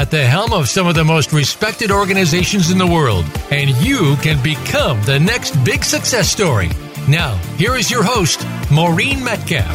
at the helm of some of the most respected organizations in the world, and you can become the next big success story. Now, here is your host, Maureen Metcalf.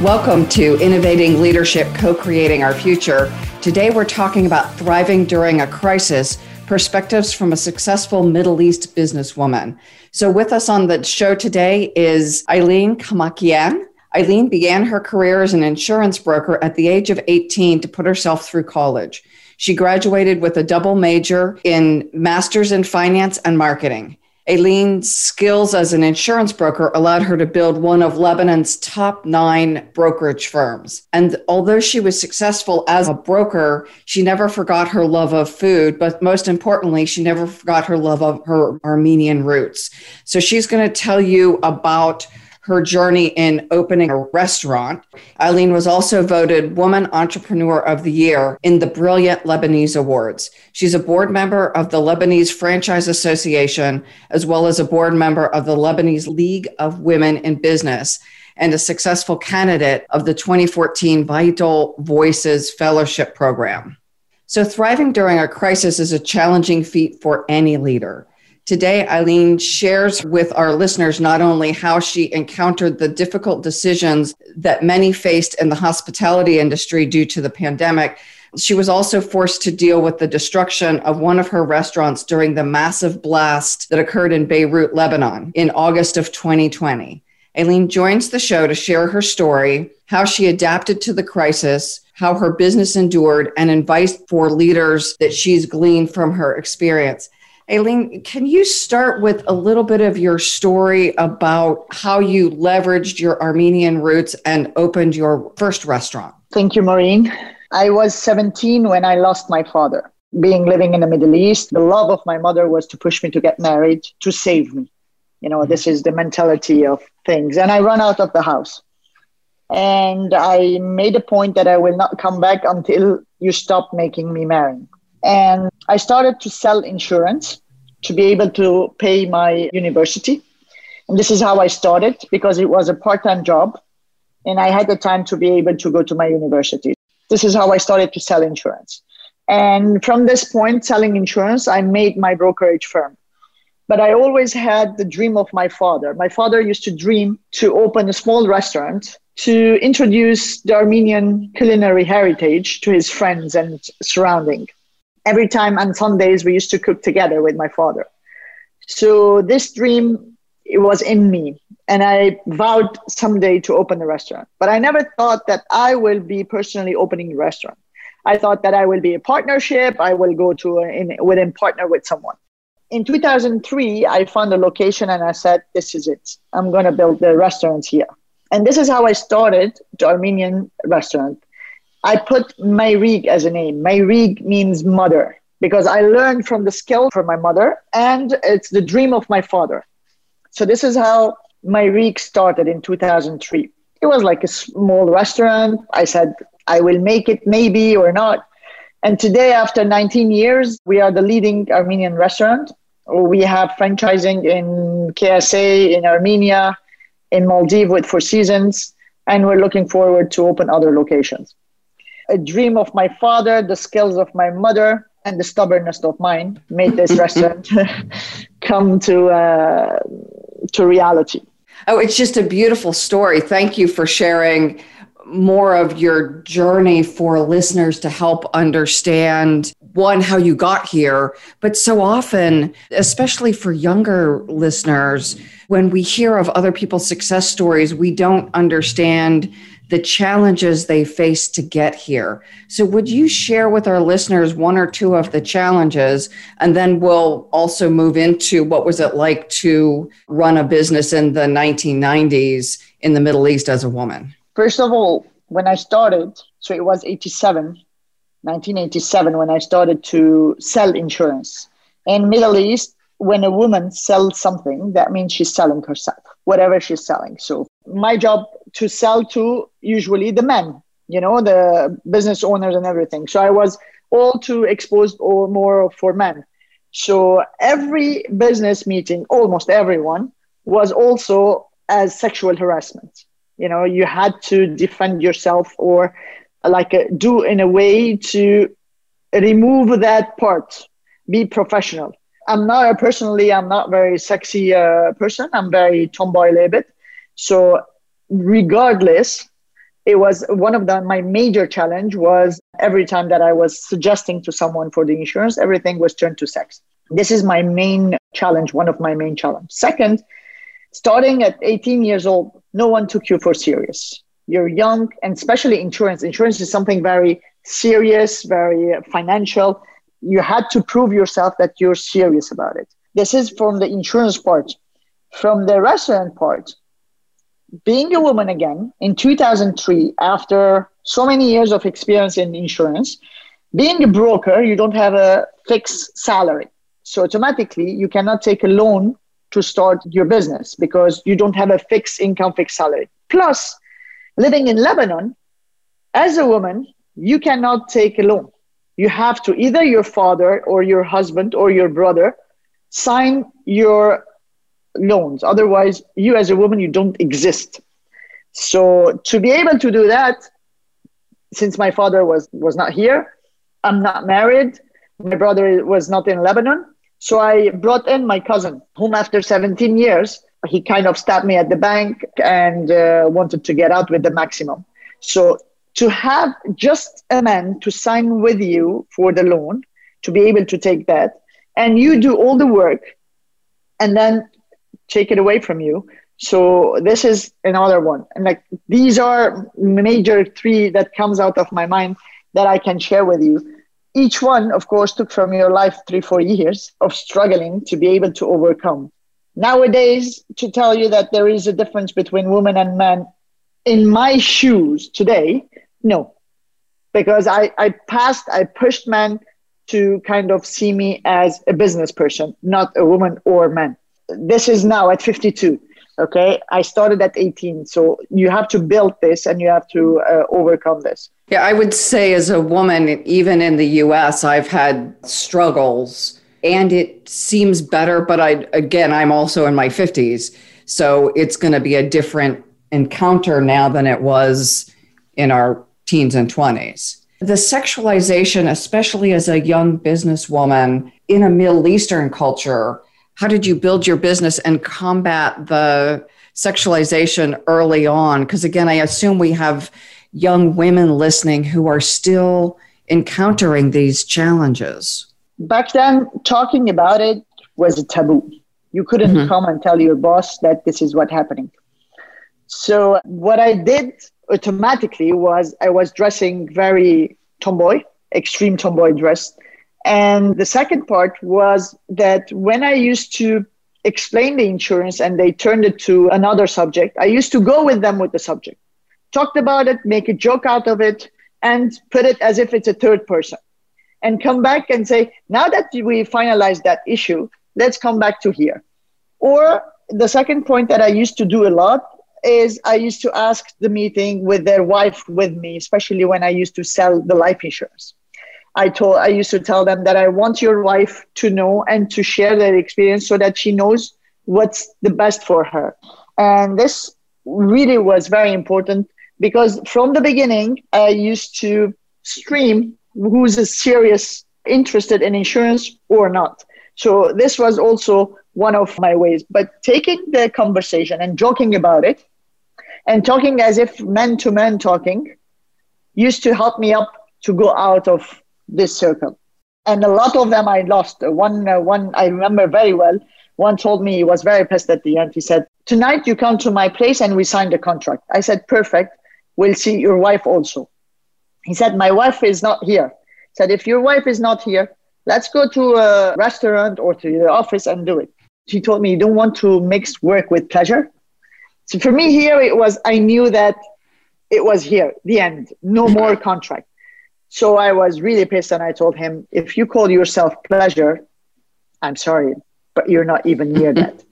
Welcome to Innovating Leadership, Co Creating Our Future. Today, we're talking about thriving during a crisis perspectives from a successful Middle East businesswoman. So, with us on the show today is Aline Kamakian. Aline began her career as an insurance broker at the age of 18 to put herself through college. She graduated with a double major in master's in finance and marketing. Aline's skills as an insurance broker allowed her to build one of Lebanon's top nine brokerage firms. And although she was successful as a broker, she never forgot her love of food, but most importantly, she never forgot her love of her Armenian roots. So she's going to tell you about her journey in opening a restaurant. Aline was also voted Woman Entrepreneur of the Year in the Brilliant Lebanese Awards. She's a board member of the Lebanese Franchise Association, as well as a board member of the Lebanese League of Women in Business and a successful candidate of the 2014 Vital Voices Fellowship Program. So, thriving during a crisis is a challenging feat for any leader. Today, Aline shares with our listeners not only how she encountered the difficult decisions that many faced in the hospitality industry due to the pandemic, she was also forced to deal with the destruction of one of her restaurants during the massive blast that occurred in Beirut, Lebanon in August of 2020. Aline joins the show to share her story, how she adapted to the crisis, how her business endured, and advice for leaders that she's gleaned from her experience. Aline, can you start with a little bit of your story about how you leveraged your Armenian roots and opened your first restaurant? Thank you, Maureen. I was 17 when I lost my father. Being living in the Middle East, the love of my mother was to push me to get married to save me. You know, this is the mentality of things. And I run out of the house. And I made a point that I will not come back until you stop making me marry. And I started to sell insurance to be able to pay my university. And this is how I started because it was a part time job and I had the time to be able to go to my university. This is how I started to sell insurance. And from this point, selling insurance, I made my brokerage firm. But I always had the dream of my father. My father used to dream to open a small restaurant to introduce the Armenian culinary heritage to his friends and surrounding every time on Sundays we used to cook together with my father. So this dream it was in me and I vowed someday to open a restaurant. But I never thought that I will be personally opening a restaurant. I thought that I will be a partnership, I will go to a, in, within partner with someone. In 2003, I found a location and I said, this is it. I'm going to build the restaurants here. And this is how I started the Armenian restaurant. I put Mayrig as a name. Mayrig means mother because I learned from the skill from my mother and it's the dream of my father. So this is how Mayrig started in 2003. It was like a small restaurant. I said, I will make it maybe or not. And today, after 19 years, we are the leading Armenian restaurant. We have franchising in KSA, in Armenia, in Maldives with Four Seasons, and we're looking forward to open other locations a dream of my father, the skills of my mother, and the stubbornness of mine made this restaurant come to uh, to reality. Oh, it's just a beautiful story. Thank you for sharing more of your journey for listeners to help understand one how you got here but so often especially for younger listeners when we hear of other people's success stories we don't understand the challenges they face to get here. So, would you share with our listeners one or two of the challenges? And then we'll also move into what was it like to run a business in the 1990s in the Middle East as a woman? First of all, when I started, so it was 87, 1987, when I started to sell insurance. In Middle East, when a woman sells something, that means she's selling herself, whatever she's selling. So my job to sell to usually the men, you know, the business owners and everything. So I was all too exposed or more for men. So every business meeting, almost everyone, was also as sexual harassment. You know, you had to defend yourself or like uh, do in a way to remove that part, be professional. I'm not personally, I'm not very sexy uh, person. I'm very tomboy a little bit. So regardless, it was one of the my major challenge was every time that I was suggesting to someone for the insurance, everything was turned to sex. This is my main challenge, one of my main challenge. Second, starting at 18 years old, no one took you for serious. You're young, and especially insurance. Insurance is something very serious, very financial. You had to prove yourself that you're serious about it. This is from the insurance part. From the restaurant part, being a woman again in 2003, after so many years of experience in insurance, being a broker, you don't have a fixed salary. So automatically, you cannot take a loan to start your business because you don't have a fixed income, fixed salary. Plus, living in Lebanon, as a woman, you cannot take a loan. You have to either your father or your husband or your brother sign your loans. Otherwise, you as a woman, you don't exist. So to be able to do that, since my father was was not here, I'm not married. My brother was not in Lebanon. So I brought in my cousin, whom after 17 years, he kind of stabbed me at the bank and uh, wanted to get out with the maximum. So to have just a man to sign with you for the loan, to be able to take that, and you do all the work, and then take it away from you. So this is another one. And like these are major three that comes out of my mind that I can share with you. Each one, of course, took from your life three, four years of struggling to be able to overcome. Nowadays, to tell you that there is a difference between women and men in my shoes today, no. Because I, I passed, I pushed men to kind of see me as a business person, not a woman or man this is now at 52 okay? I started at 18 so you have to build this and you have to uh, overcome this. Yeah i would say as a woman even in the us i've had struggles and it seems better but i again i'm also in my 50s so it's going to be a different encounter now than it was in our teens and 20s the sexualization especially as a young businesswoman in a middle eastern culture how did you build your business and combat the sexualization early on? Because again, I assume we have young women listening who are still encountering these challenges. Back then, talking about it was a taboo. You couldn't mm-hmm. come and tell your boss that this is what's happening. So, what I did automatically was I was dressing very tomboy, extreme tomboy dress. And the second part was that when I used to explain the insurance and they turned it to another subject, I used to go with them with the subject, talked about it, make a joke out of it, and put it as if it's a third person. And come back and say, now that we finalized that issue, let's come back to here. Or the second point that I used to do a lot is I used to ask the meeting with their wife with me, especially when I used to sell the life insurance. I told I used to tell them that I want your wife to know and to share their experience so that she knows what's the best for her. And this really was very important because from the beginning I used to stream who's a serious interested in insurance or not. So this was also one of my ways. But taking the conversation and joking about it and talking as if men to men talking used to help me up to go out of this circle. And a lot of them I lost. One, uh, one I remember very well. One told me he was very pissed at the end. He said, Tonight you come to my place and we signed the contract. I said, Perfect. We'll see your wife also. He said, My wife is not here. He said, If your wife is not here, let's go to a restaurant or to the office and do it. He told me, You don't want to mix work with pleasure. So for me, here it was, I knew that it was here, the end, no more contract. So I was really pissed and I told him, if you call yourself pleasure, I'm sorry, but you're not even near that.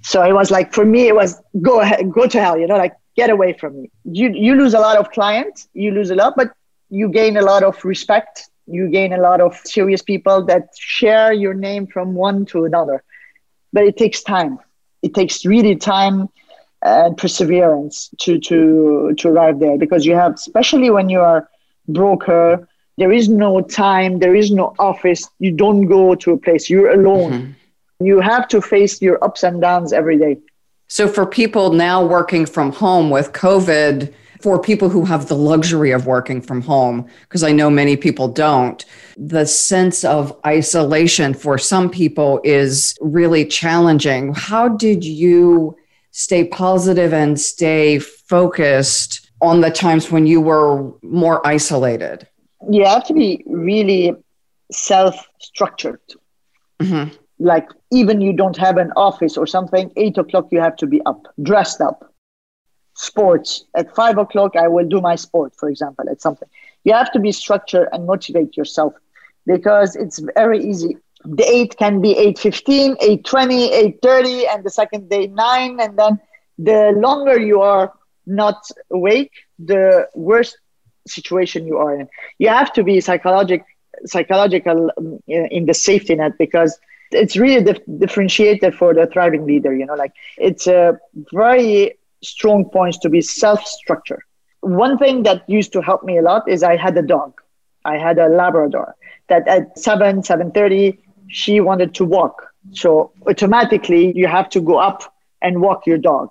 So it was like for me, it was go ahead, go to hell, you know, like get away from me. You you lose a lot of clients, you lose a lot, but you gain a lot of respect. You gain a lot of serious people that share your name from one to another. But it takes time. It takes really time and perseverance to to to arrive there because you have, especially when you are broker, there is no time, there is no office. You don't go to a place. You're alone. Mm-hmm you have to face your ups and downs every day. So, for people now working from home with COVID, for people who have the luxury of working from home, because I know many people don't, the sense of isolation for some people is really challenging. How did you stay positive and stay focused on the times when you were more isolated? You have to be really self structured. Mm-hmm like even you don't have an office or something, eight o'clock you have to be up, dressed up. Sports at five o'clock, I will do my sport, for example, at something. You have to be structured and motivate yourself because it's very easy. The eight can be 8.15, 8.20, 8.30, and the second day nine. And then the longer you are not awake, the worse situation you are in. You have to be psychologic, psychological um, in the safety net because – it's really dif- differentiated for the thriving leader you know like it's a very strong point to be self-structure one thing that used to help me a lot is i had a dog. I had a labrador that at 7 7.30 she wanted to walk. So automatically you have to go up and walk your dog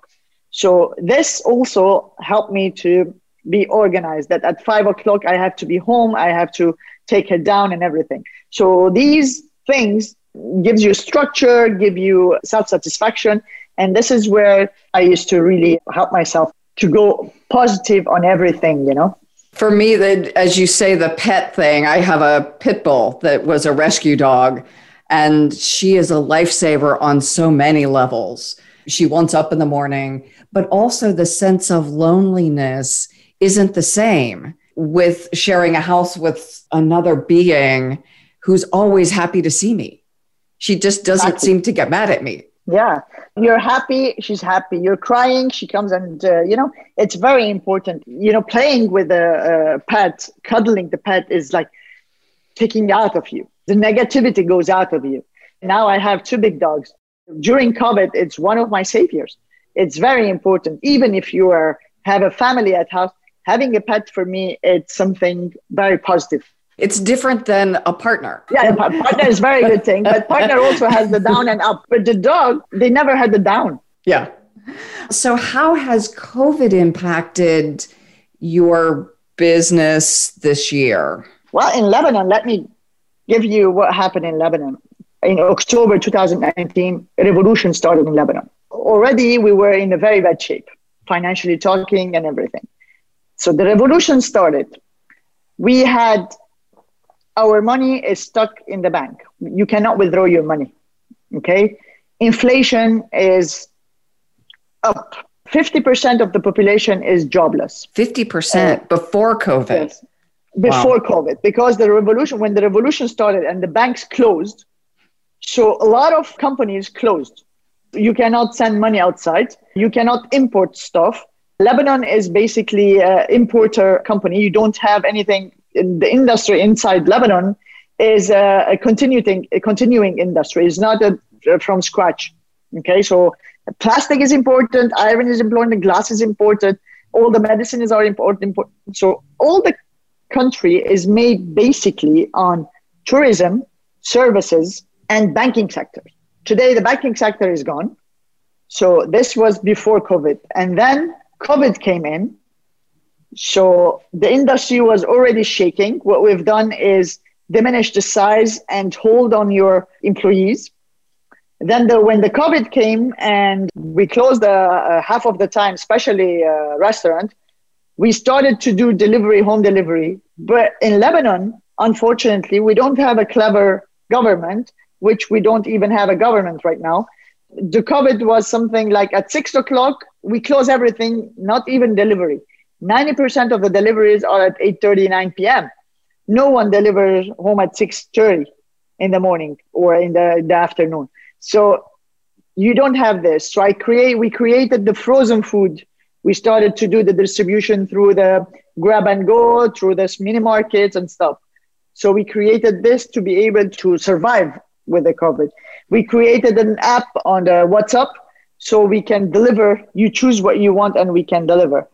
so this also helped me to be organized that at five o'clock i have to be home i have to take her down and everything so these things gives you structure, give you self-satisfaction. And this is where I used to really help myself to go positive on everything, you know. For me, that as you say, the pet thing, I have a pit bull that was a rescue dog, and she is a lifesaver on so many levels. She wants up in the morning, but also the sense of loneliness isn't the same with sharing a house with another being who's always happy to see me. She just doesn't exactly. seem to get mad at me. Yeah. You're happy, she's happy. You're crying, she comes and, uh, you know, it's very important. You know, playing with a, a pet, cuddling the pet is like taking out of you. The negativity goes out of you. Now I have two big dogs. During COVID, it's one of my saviors. It's very important. Even if you are have a family at house, having a pet for me, it's something very positive. It's different than a partner. Yeah, partner is very good thing, but partner also has the down and up. But the dog, they never had the down. Yeah. So how has COVID impacted your business this year? Well, in Lebanon, let me give you what happened in Lebanon. In October 2019, a revolution started in Lebanon. Already we were in a very bad shape, financially talking and everything. So the revolution started. We had our money is stuck in the bank. You cannot withdraw your money. Okay. Inflation is up. 50% of the population is jobless. 50% uh, before COVID. Yes. Before wow. COVID, because the revolution, when the revolution started and the banks closed, so a lot of companies closed. You cannot send money outside. You cannot import stuff. Lebanon is basically an importer company. You don't have anything the industry inside Lebanon is a, a continuing a continuing industry. It's not a from scratch. Okay, so plastic is important, iron is important, glass is important, all the medicines are important. important. So all the country is made basically on tourism, services, and banking sector. Today, the banking sector is gone. So this was before COVID, and then COVID came in, so the industry was already shaking. What we've done is diminish the size and hold on your employees. Then the, when the COVID came and we closed uh, half of the time, especially uh, restaurant, we started to do delivery, home delivery. But in Lebanon, unfortunately, we don't have a clever government, which we don't even have a government right now. The COVID was something like at six o'clock, we close everything, not even delivery. 90% of the deliveries are at 8.30, 9 p.m. No one delivers home at 6.30 in the morning or in the, the afternoon. So you don't have this. So I create we created the frozen food. We started to do the distribution through the grab and go, through this mini markets and stuff. So we created this to be able to survive with the COVID. We created an app on the WhatsApp so we can deliver. You choose what you want and we can deliver.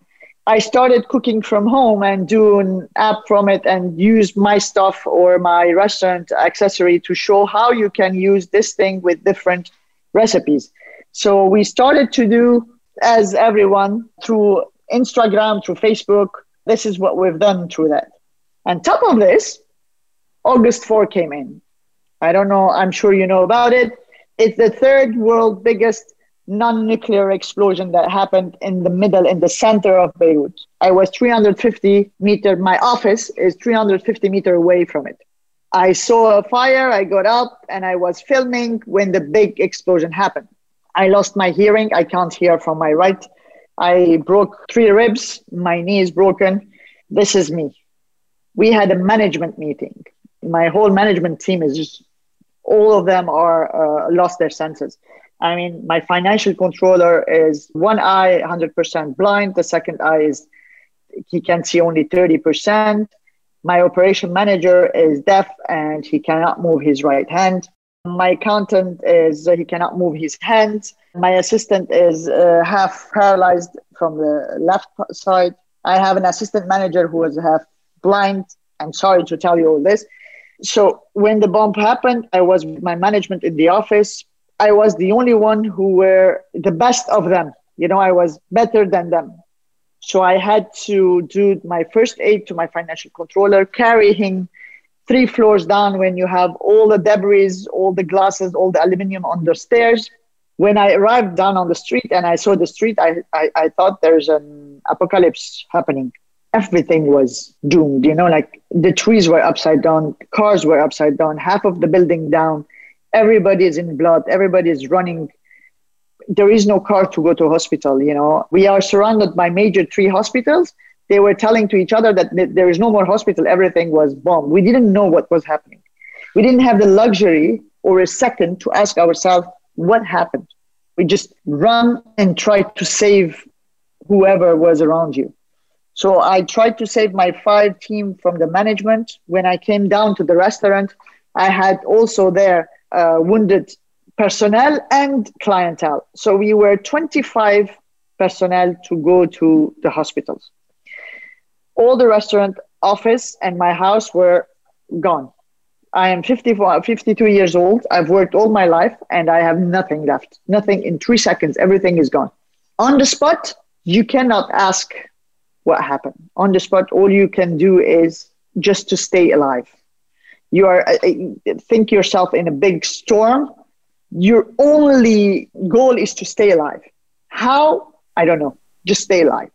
I started cooking from home and do an app from it and use my stuff or my restaurant accessory to show how you can use this thing with different recipes. So we started to do as everyone through Instagram, through Facebook. This is what we've done through that. And top of this, August 4 came in. I don't know, I'm sure you know about it. It's the third world biggest non-nuclear explosion that happened in the middle in the center of beirut. I was 350 meter my office is 350 meter away from it. I saw a fire i got up and i was filming when the big explosion happened. I lost my hearing i can't hear from my right. I broke three ribs my knee is broken. This is me. We had a management meeting. My whole management team is just all of them are uh, lost their senses I mean, my financial controller is one eye 100% blind, the second eye is he can see only 30%. My operation manager is deaf and he cannot move his right hand. My accountant is uh, he cannot move his hands. My assistant is uh, half paralyzed from the left side. I have an assistant manager who is half blind. I'm sorry to tell you all this. So when the bomb happened, I was with my management in the office. I was the only one who were the best of them. You know, I was better than them. So I had to do my first aid to my financial controller, carry him three floors down when you have all the debris, all the glasses, all the aluminum on the stairs. When I arrived down on the street and I saw the street, I, I, I thought there's an apocalypse happening. Everything was doomed, you know, like the trees were upside down, cars were upside down, half of the building down everybody is in blood everybody is running. There is no car to go to hospital you know. We are surrounded by major three hospitals. They were telling to each other that there is no more hospital everything was bombed. We didn't know what was happening. We didn't have the luxury or a second to ask ourselves what happened. We just run and try to save whoever was around you so i tried to save my five team from the management when i came down to the restaurant i had also there uh, wounded personnel and clientele. So we were 25 personnel to go to the hospitals. All the restaurant, office, and my house were gone. I am 54, 52 years old. I've worked all my life and I have nothing left. Nothing in three seconds. Everything is gone. On the spot, you cannot ask what happened. On the spot, all you can do is just to stay alive. You are uh, uh, think yourself in a big storm. Your only goal is to stay alive. How? I don't know. Just stay alive.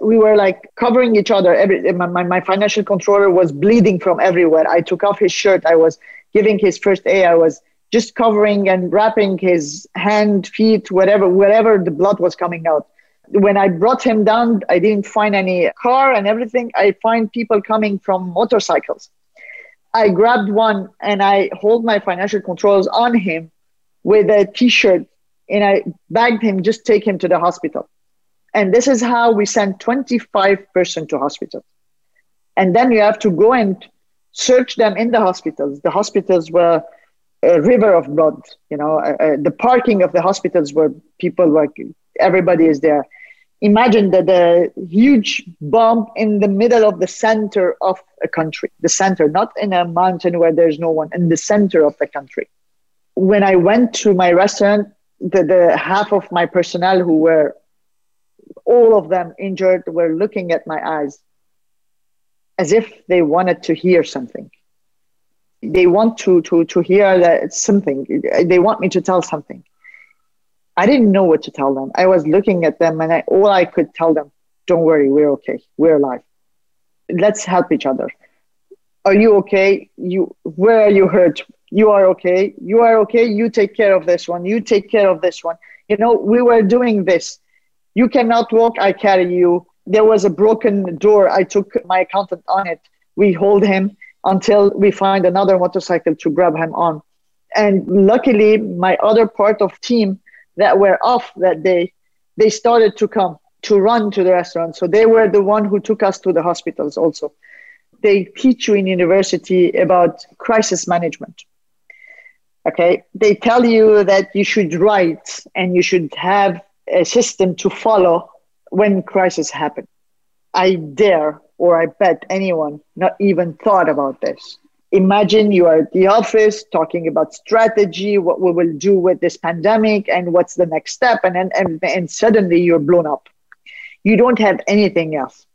We were like covering each other. Every my, my financial controller was bleeding from everywhere. I took off his shirt. I was giving his first aid. I was just covering and wrapping his hand feet whatever wherever the blood was coming out when i brought him down i didn't find any car and everything i find people coming from motorcycles I grabbed one and I hold my financial controls on him with a t-shirt and I begged him just take him to the hospital. And this is how we sent 25 person to hospital. And then you have to go and search them in the hospitals. The hospitals were a river of blood. You know, uh, uh, the parking of the hospitals where people were, everybody is there imagine that the huge bomb in the middle of the center of a country, the center, not in a mountain where there's no one, in the center of the country. When I went to my restaurant, the, the half of my personnel who were all of them injured were looking at my eyes as if they wanted to hear something. They want to, to, to hear that something. They want me to tell something I didn't know what to tell them. I was looking at them and I, all I could tell them, don't worry, we're okay. We're alive. Let's help each other. Are you okay? You where are you hurt? You are okay. You are okay. You take care of this one. You take care of this one. You know, we were doing this. You cannot walk, I carry you. There was a broken door. I took my accountant on it. We hold him until we find another motorcycle to grab him on. And luckily, my other part of team that were off that day, they started to come to run to the restaurant. So they were the one who took us to the hospitals also. They teach you in university about crisis management. Okay, they tell you that you should write and you should have a system to follow when crisis happen. I dare or I bet anyone not even thought about this. Imagine you are at the office talking about strategy, what we will do with this pandemic, and what's the next step, and and, and, and suddenly you're blown up. You don't have anything else.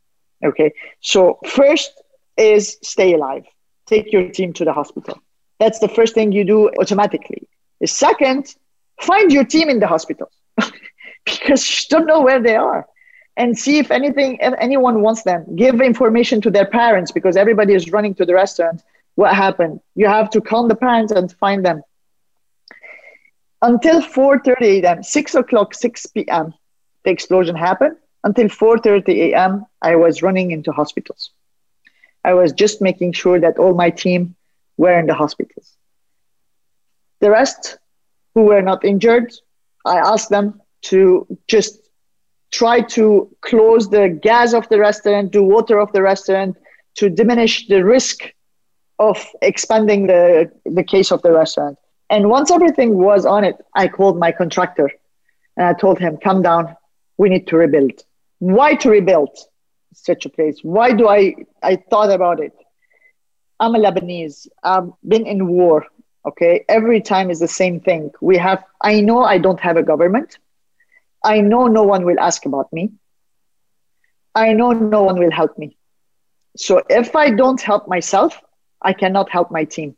Okay. So first is stay alive. Take your team to the hospital. That's the first thing you do automatically. The second, find your team in the hospital because you don't know where they are and see if anything if anyone wants them give information to their parents because everybody is running to the restaurant what happened? You have to call the parents and find them. Until 4.30 a.m 6 o'clock 6 p.m the explosion happened. Until 4.30 a.m i was running into hospitals. I was just making sure that all my team were in the hospitals. The rest who were not injured i asked them to just try to close the gas of the restaurant, do water of the restaurant to diminish the risk of expanding the, the case of the restaurant. And once everything was on it, I called my contractor and I told him, come down, we need to rebuild. Why to rebuild such a place? Why do I, I thought about it? I'm a Lebanese. I've been in war. Okay. Every time is the same thing. We have, I know I don't have a government. I know no one will ask about me. I know no one will help me. So if I don't help myself, I cannot help my team.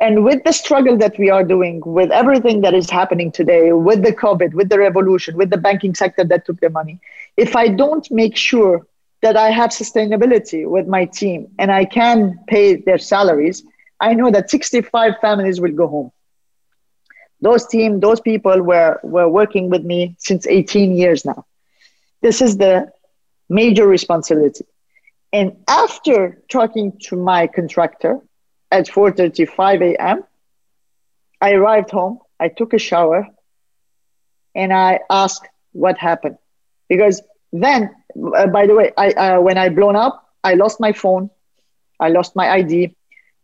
And with the struggle that we are doing, with everything that is happening today, with the COVID, with the revolution, with the banking sector that took the money, if I don't make sure that I have sustainability with my team and I can pay their salaries, I know that 65 families will go home. Those team those people were were working with me since 18 years now. This is the major responsibility and after talking to my contractor at 4:35 a.m. I arrived home I took a shower and I asked what happened because then uh, by the way I uh, when I blown up I lost my phone I lost my ID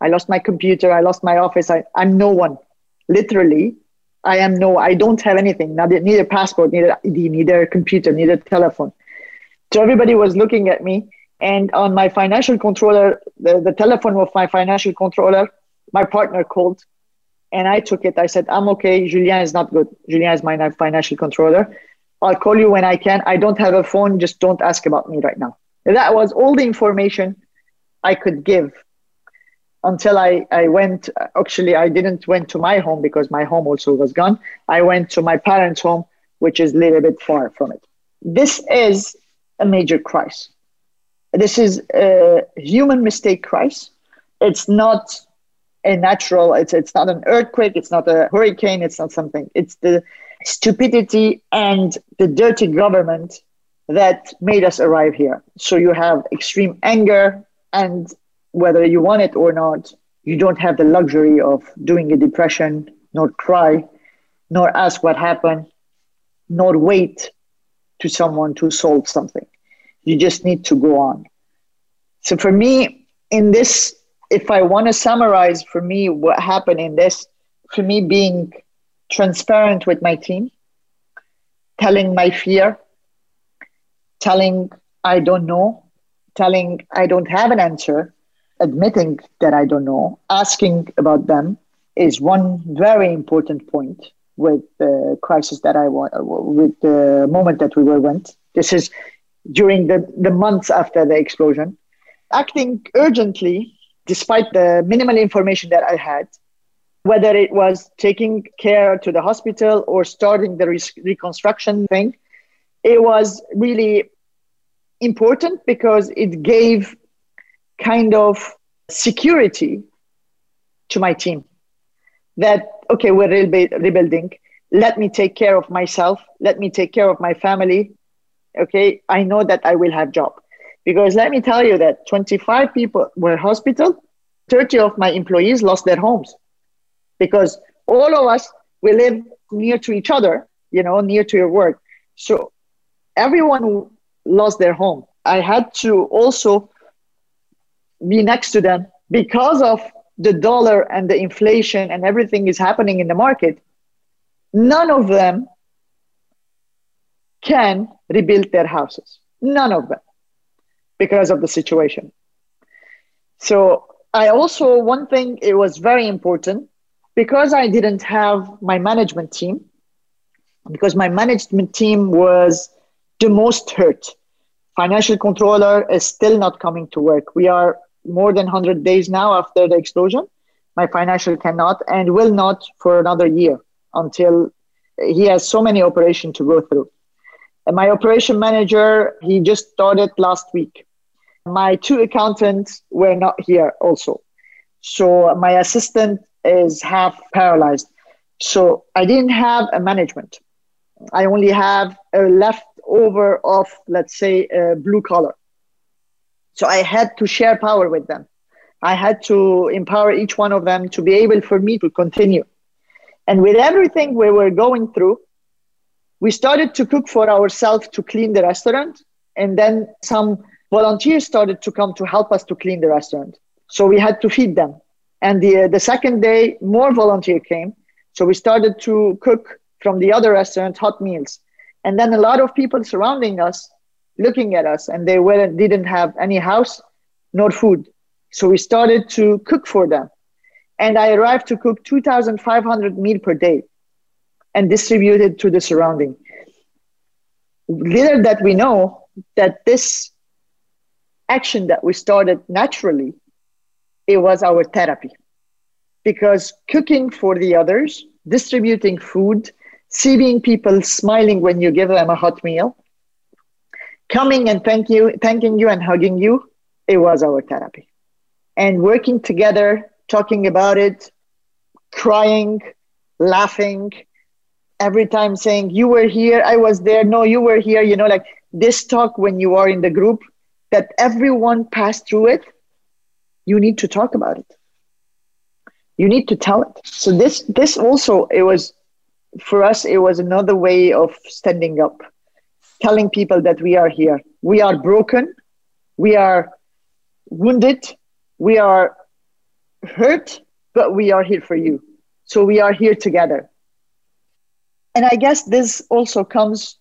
I lost my computer I lost my office I, I'm no one literally I am no, I don't have anything, neither, neither passport, neither ID, neither computer, neither telephone. So everybody was looking at me. And on my financial controller, the, the telephone of my financial controller, my partner called and I took it. I said, I'm okay. Julien is not good. Julien is my financial controller. I'll call you when I can. I don't have a phone. Just don't ask about me right now. That was all the information I could give until I, I went actually i didn't went to my home because my home also was gone i went to my parents home which is a little bit far from it this is a major crisis this is a human mistake crisis. It's not a natural it's it's not an earthquake it's not a hurricane it's not something. It's the stupidity and the dirty government that made us arrive here. So you have extreme anger and whether you want it or not, you don't have the luxury of doing a depression, nor cry, nor ask what happened, nor wait to someone to solve something. You just need to go on. So for me, in this, if I want to summarize for me what happened in this, for me being transparent with my team, telling my fear, telling I don't know, telling I don't have an answer, admitting that I don't know, asking about them is one very important point with the crisis that I want, with the moment that we were went. This is during the, the months after the explosion. Acting urgently, despite the minimal information that I had, whether it was taking care to the hospital or starting the re- reconstruction thing, it was really important because it gave kind of security to my team that okay we're rebuilding let me take care of myself let me take care of my family okay i know that i will have job Because let me tell you that 25 people were hospital, 30 of my employees lost their homes because all of us, we live near to each other, you know, near to your work. So everyone lost their home. I had to also be next to them because of the dollar and the inflation and everything is happening in the market. None of them can rebuild their houses. None of them because of the situation. So I also, one thing, it was very important because I didn't have my management team, because my management team was the most hurt. Financial controller is still not coming to work. We are more than 100 days now after the explosion. My financial cannot and will not for another year until he has so many operations to go through. And my operation manager, he just started last week. My two accountants were not here also. So my assistant is half paralyzed. So I didn't have a management. I only have a leftover of, let's say, a blue collar. So I had to share power with them. I had to empower each one of them to be able for me to continue. And with everything we were going through, we started to cook for ourselves to clean the restaurant. And then some volunteers started to come to help us to clean the restaurant. So we had to feed them. And the, the second day, more volunteer came. So we started to cook from the other restaurant hot meals. And then a lot of people surrounding us, looking at us, and they were, didn't have any house nor food. So we started to cook for them. And I arrived to cook 2,500 meal per day and distribute it to the surrounding. Little that we know that this action that we started naturally, it was our therapy. Because cooking for the others, distributing food, seeing people smiling when you give them a hot meal, coming and thank you, thanking you and hugging you, it was our therapy. And working together, talking about it, crying, laughing, every time saying, You were here, I was there, no, you were here, you know, like this talk when you are in the group that everyone passed through it, you need to talk about it. You need to tell it. So this this also it was for us, it was another way of standing up, telling people that we are here. We are broken, we are wounded, we are hurt, but we are here for you. So we are here together. And I guess this also comes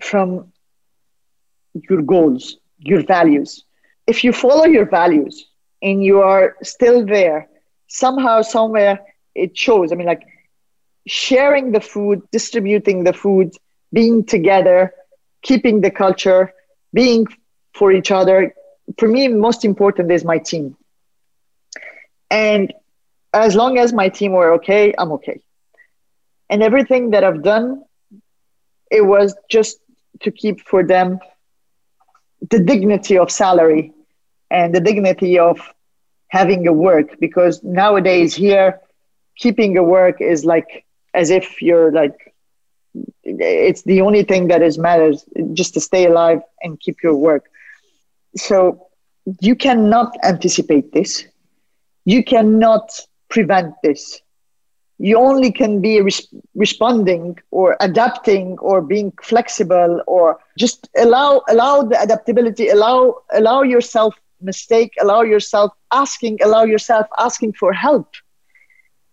from your goals, your values. If you follow your values and you are still there, somehow, somewhere, it shows. I mean, like sharing the food, distributing the food, being together, keeping the culture, being for each other. For me, most important is my team. And as long as my team were okay, I'm okay. And everything that I've done, it was just to keep for them the dignity of salary and the dignity of having a work. Because nowadays here keeping a work is like as if you're like it's the only thing that is matters just to stay alive and keep your work. So you cannot anticipate this. You cannot prevent this you only can be res- responding or adapting or being flexible or just allow allow the adaptability allow allow yourself mistake allow yourself asking allow yourself asking for help.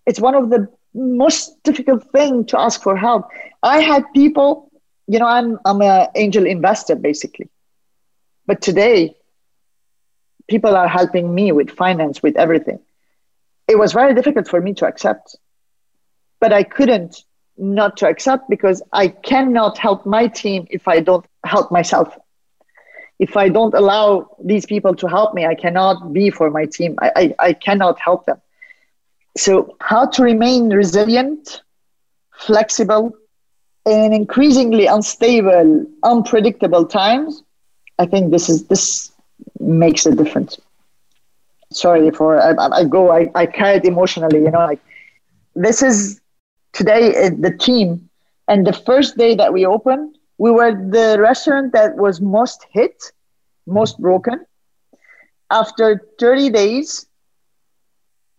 It's one of the most difficult thing to ask for help. I had people you know i'm i'm an angel investor basically. But today people are helping me with finance with everything. It was very difficult for me to accept but I couldn't not to accept because I cannot help my team if I don't help myself. If I don't allow these people to help me, I cannot be for my team. I, I, I cannot help them. So, how to remain resilient, flexible, in increasingly unstable, unpredictable times, I think this is this makes a difference. Sorry for I, I go I, I carry it emotionally, you know, like this is today the team and the first day that we opened we were the restaurant that was most hit most broken. After 30 days,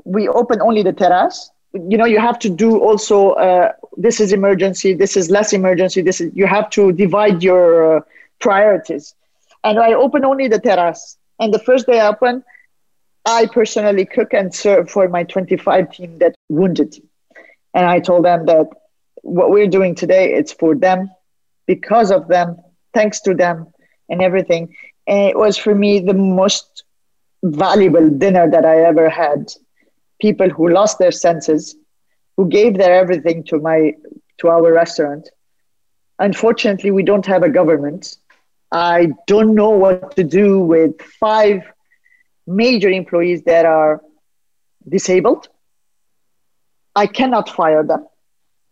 we open only the terrace. You know, you have to do also. Uh, this is emergency. This is less emergency. This is you have to divide your uh, priorities. And I open only the terrace. And the first day I open, I personally cook and serve for my 25 team that wounded. And I told them that what we're doing today, it's for them, because of them, thanks to them, and everything. And it was for me the most valuable dinner that I ever had. People who lost their senses, who gave their everything to my to our restaurant. Unfortunately, we don't have a government. I don't know what to do with five major employees that are disabled. I cannot fire them.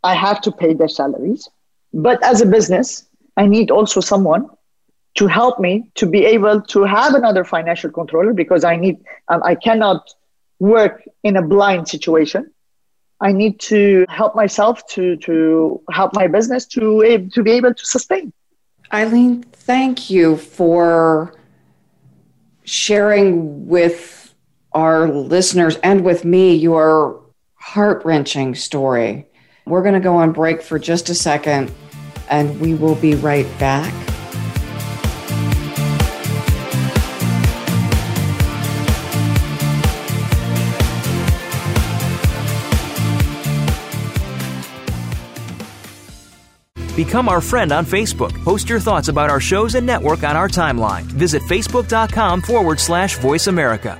I have to pay their salaries. But as a business, I need also someone to help me to be able to have another financial controller because I need, um, I cannot work in a blind situation. I need to help myself to, to help my business to, to be able to sustain. Aline, thank you for sharing with our listeners and with me your heart wrenching story. We're going to go on break for just a second and we will be right back. Become our friend on Facebook. Post your thoughts about our shows and network on our timeline. Visit facebook.com forward slash voice America.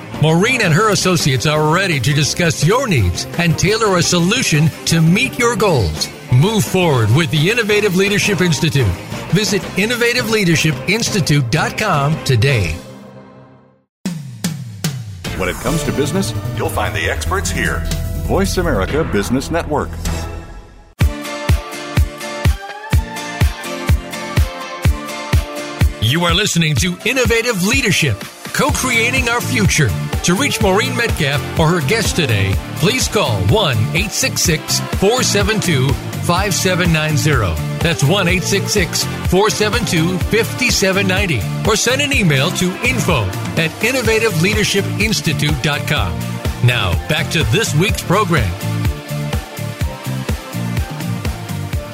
Maureen and her associates are ready to discuss your needs and tailor a solution to meet your goals. Move forward with the Innovative Leadership Institute. Visit innovativeleadershipinstitute.com today. When it comes to business, you'll find the experts here. Voice America Business Network. You are listening to Innovative Leadership, co creating our future. To reach Maureen Metcalf or her guest today, please call 1 866 472 5790. That's 1 866 472 5790. Or send an email to info at innovativeleadershipinstitute.com. Now, back to this week's program.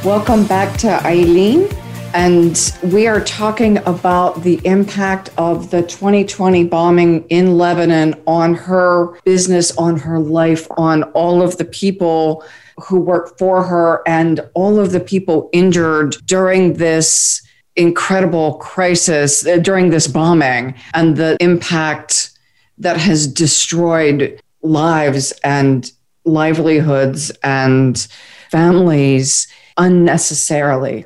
Welcome back to Aline. And we are talking about the impact of the 2020 bombing in Lebanon on her business, on her life, on all of the people who work for her, and all of the people injured during this incredible crisis, uh, during this bombing, and the impact that has destroyed lives and livelihoods and families unnecessarily.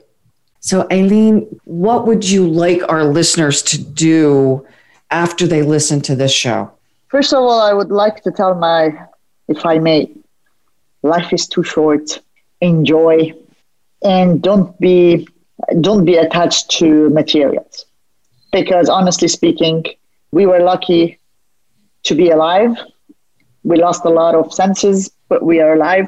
So, Aline, what would you like our listeners to do after they listen to this show? First of all, I would like to tell my, if I may, life is too short. Enjoy and don't be don't be attached to materials. Because honestly speaking, we were lucky to be alive. We lost a lot of senses, but we are alive.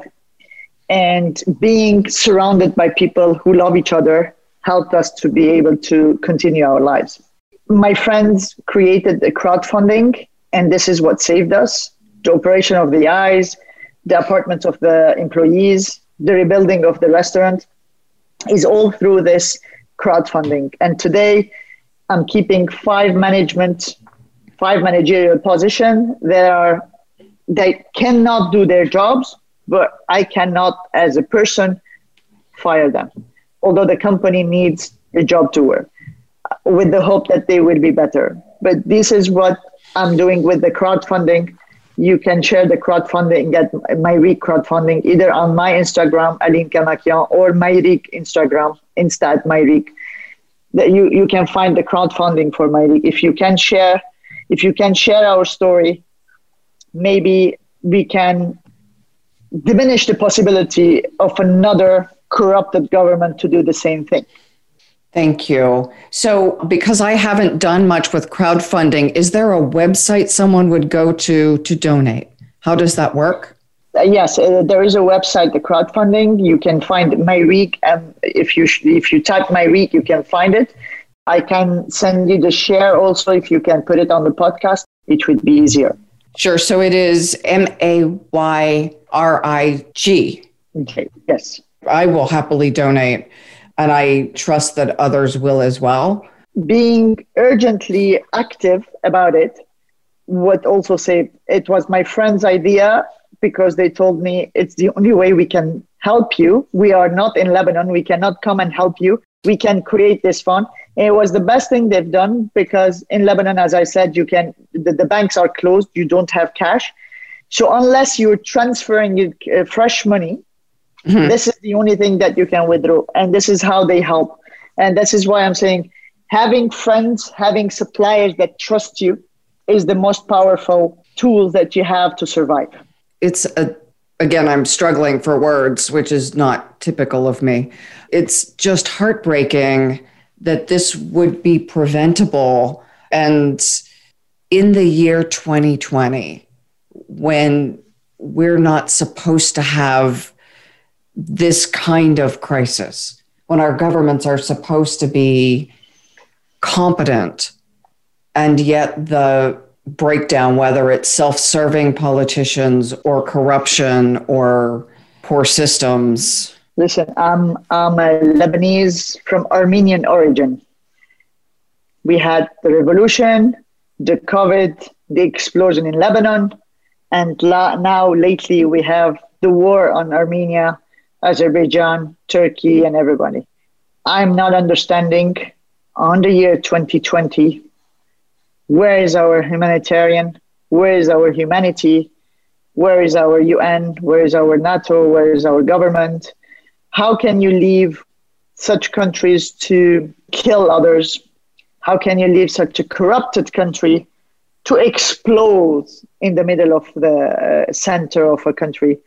And being surrounded by people who love each other helped us to be able to continue our lives. My friends created the crowdfunding, and this is what saved us the operation of the eyes, the apartments of the employees, the rebuilding of the restaurant is all through this crowdfunding. And today, I'm keeping five management, five managerial position that are they cannot do their jobs but I cannot, as a person, fire them. Although the company needs the job to work, with the hope that they will be better. But this is what I'm doing with the crowdfunding. You can share the crowdfunding, get Mayrig crowdfunding either on my Instagram, Aline Kamakian, or Mayrig Instagram, Insta at Mayrig. That you, you can find the crowdfunding for my Mayrig. If you can share, if you can share our story, maybe we can diminish the possibility of another corrupted government to do the same thing. Thank you. So, because I haven't done much with crowdfunding, is there a website someone would go to to donate? How does that work? Uh, yes, uh, there is a website, the crowdfunding. You can find Mayrig, and if you sh- if you type Mayrig, you can find it. I can send you the share also if you can put it on the podcast. It would be easier. Sure. So it is M A Y R I G. Okay. Yes. I will happily donate, and I trust that others will as well. Being urgently active about it would also say it was my friend's idea because they told me it's the only way we can help you. We are not in Lebanon. We cannot come and help you. We can create this fund. And it was the best thing they've done because in Lebanon, as I said, you can the, the banks are closed. You don't have cash. So unless you're transferring uh, fresh money, Mm-hmm. This is the only thing that you can withdraw. And this is how they help. And this is why I'm saying having friends, having suppliers that trust you is the most powerful tool that you have to survive. It's a again, I'm struggling for words, which is not typical of me. It's just heartbreaking that this would be preventable. And in the year 2020, when we're not supposed to have this kind of crisis when our governments are supposed to be competent and yet the breakdown whether it's self-serving politicians or corruption or poor systems. Listen i'm i'm a lebanese from armenian origin. We had the revolution the covid the explosion in lebanon and la- now lately we have the war on armenia Azerbaijan, Turkey, and everybody. I'm not understanding on the year 2020 where is our humanitarian, where is our humanity, where is our UN, where is our NATO, where is our government? How can you leave such countries to kill others? How can you leave such a corrupted country to explode in the middle of the uh, center of a country?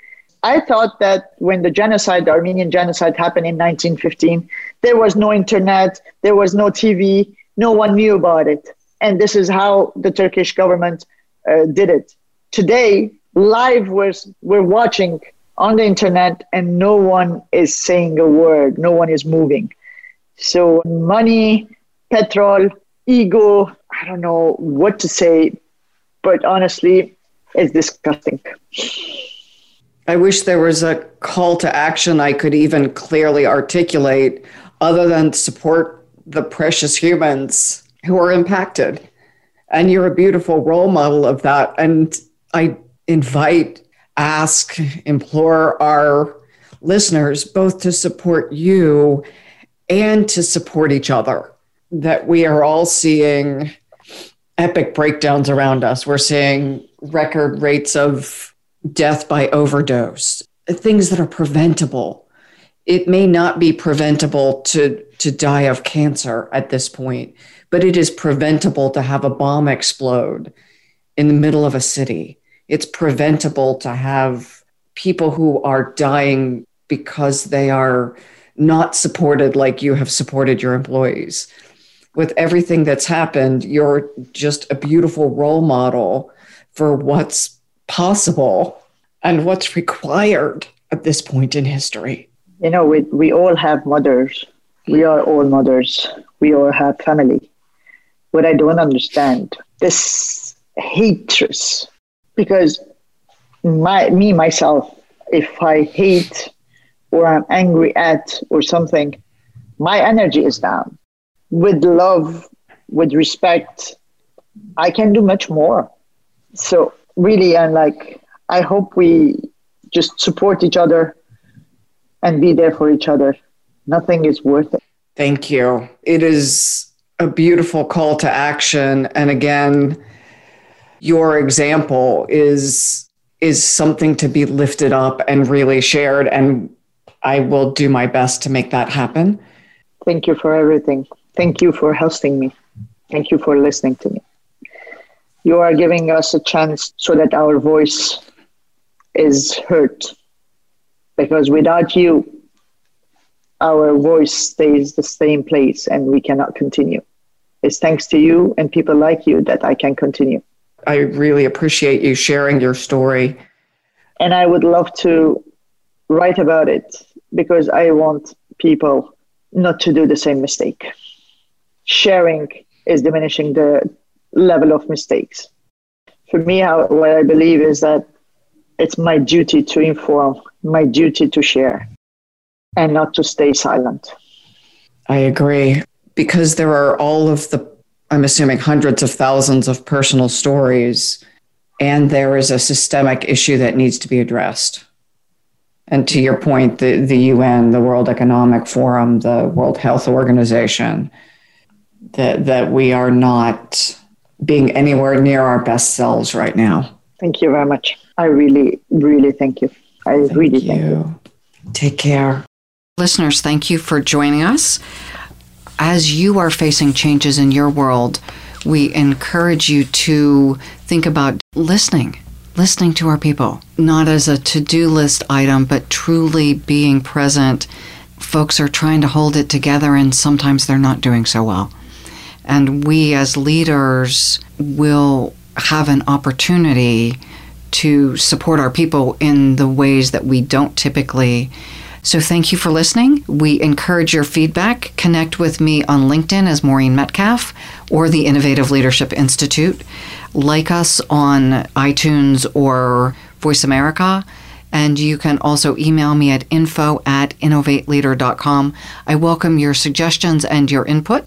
I thought that when the genocide, the Armenian genocide happened in 1915, there was no internet, there was no TV, no one knew about it. And this is how the Turkish government uh, did it. Today, live, we're, we're watching on the internet and no one is saying a word, no one is moving. So, money, petrol, ego, I don't know what to say, but honestly, it's disgusting. I wish there was a call to action I could even clearly articulate other than support the precious humans who are impacted. And you're a beautiful role model of that. And I invite, ask, implore our listeners both to support you and to support each other. That we are all seeing epic breakdowns around us. We're seeing record rates of death by overdose, things that are preventable. It may not be preventable to, to die of cancer at this point, but it is preventable to have a bomb explode in the middle of a city. It's preventable to have people who are dying because they are not supported like you have supported your employees. With everything that's happened, you're just a beautiful role model for what's possible and what's required at this point in history. You know, we, we all have mothers. We are all mothers. We all have family. What I don't understand, this hatred, because my me myself, if I hate or I'm angry at or something, my energy is down. With love, with respect, I can do much more. So really, I'm like, I hope we just support each other and be there for each other. Nothing is worth it. Thank you. It is a beautiful call to action. And again, your example is is something to be lifted up and really shared and I will do my best to make that happen. Thank you for everything. Thank you for hosting me. Thank you for listening to me. You are giving us a chance so that our voice is heard. Because without you, our voice stays the same place and we cannot continue. It's thanks to you and people like you that I can continue. I really appreciate you sharing your story. And I would love to write about it because I want people not to do the same mistake. Sharing is diminishing the level of mistakes. For me, how, what I believe is that it's my duty to inform, my duty to share, and not to stay silent. I agree. Because there are all of the, I'm assuming, hundreds of thousands of personal stories, and there is a systemic issue that needs to be addressed. And to your point, the, the UN, the World Economic Forum, the World Health Organization, that, that we are not being anywhere near our best selves right now. Thank you very much. I really, really thank you. I thank really you. thank you. Take care. Listeners, thank you for joining us. As you are facing changes in your world, we encourage you to think about listening listening to our people, not as a to do list item, but truly being present. Folks are trying to hold it together, and sometimes they're not doing so well. And we as leaders will have an opportunity to support our people in the ways that we don't typically. So, thank you for listening. We encourage your feedback. Connect with me on LinkedIn as Maureen Metcalf or the Innovative Leadership Institute like us on iTunes or Voice America. And you can also email me at info at innovateleader.com. I welcome your suggestions and your input.